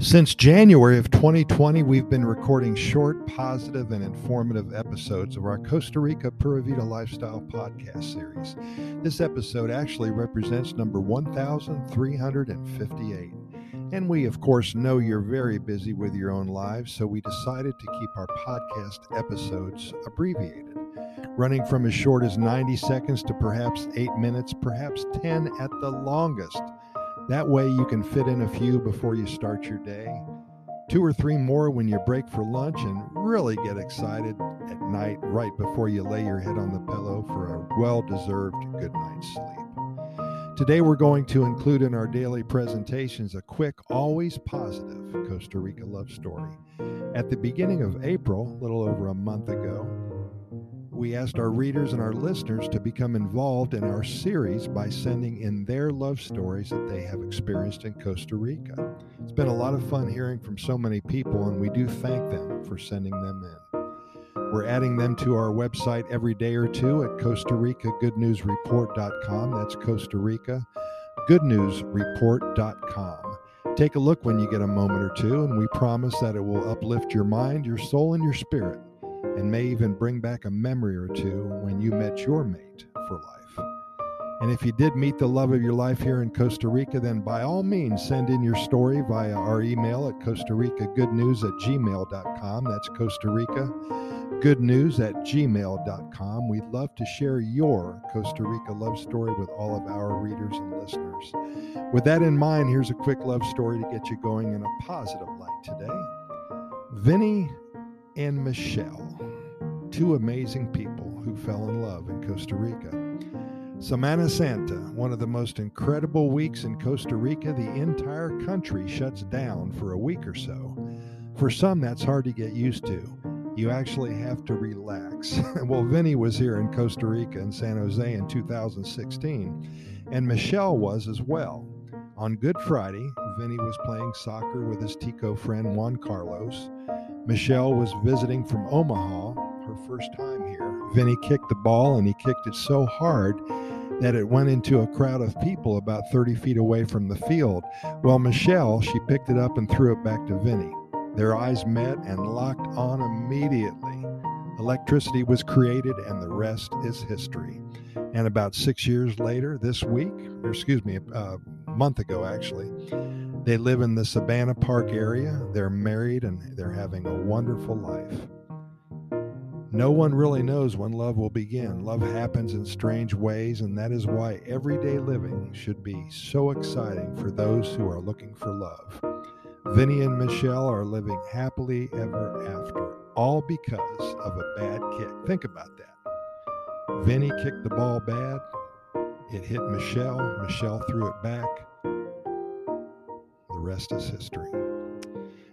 Since January of 2020, we've been recording short, positive, and informative episodes of our Costa Rica Pura Vida Lifestyle podcast series. This episode actually represents number 1358. And we, of course, know you're very busy with your own lives, so we decided to keep our podcast episodes abbreviated, running from as short as 90 seconds to perhaps 8 minutes, perhaps 10 at the longest. That way, you can fit in a few before you start your day, two or three more when you break for lunch, and really get excited at night right before you lay your head on the pillow for a well deserved good night's sleep. Today, we're going to include in our daily presentations a quick, always positive Costa Rica love story. At the beginning of April, a little over a month ago, we asked our readers and our listeners to become involved in our series by sending in their love stories that they have experienced in Costa Rica. It's been a lot of fun hearing from so many people, and we do thank them for sending them in. We're adding them to our website every day or two at Costa Rica Good News Report.com. That's Costa Rica Good News Report.com. Take a look when you get a moment or two, and we promise that it will uplift your mind, your soul, and your spirit and may even bring back a memory or two when you met your mate for life. And if you did meet the love of your life here in Costa Rica, then by all means send in your story via our email at Costa Rica Good News at gmail.com. That's Costa Rica Good News at gmail.com. We'd love to share your Costa Rica love story with all of our readers and listeners. With that in mind, here's a quick love story to get you going in a positive light today. Vinny and Michelle, two amazing people who fell in love in Costa Rica. Semana Santa, one of the most incredible weeks in Costa Rica, the entire country shuts down for a week or so. For some, that's hard to get used to. You actually have to relax. well, Vinny was here in Costa Rica and San Jose in 2016, and Michelle was as well. On Good Friday, Vinny was playing soccer with his Tico friend Juan Carlos. Michelle was visiting from Omaha, her first time here. Vinny kicked the ball and he kicked it so hard that it went into a crowd of people about 30 feet away from the field. Well, Michelle, she picked it up and threw it back to Vinny. Their eyes met and locked on immediately. Electricity was created, and the rest is history. And about six years later, this week, or excuse me, a month ago actually, they live in the Sabana Park area. They're married and they're having a wonderful life. No one really knows when love will begin. Love happens in strange ways, and that is why everyday living should be so exciting for those who are looking for love. Vinny and Michelle are living happily ever after, all because of a bad kick. Think about that. Vinny kicked the ball bad, it hit Michelle, Michelle threw it back rest is history.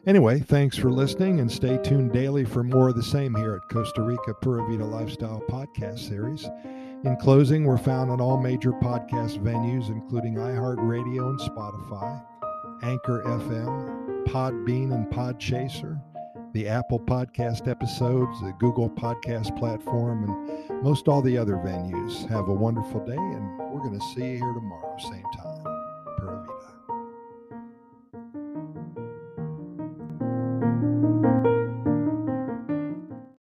Anyway, thanks for listening and stay tuned daily for more of the same here at Costa Rica Pura Vida Lifestyle Podcast Series. In closing, we're found on all major podcast venues, including iHeartRadio and Spotify, Anchor FM, Podbean and Podchaser, the Apple Podcast episodes, the Google Podcast platform, and most all the other venues. Have a wonderful day, and we're going to see you here tomorrow, same time.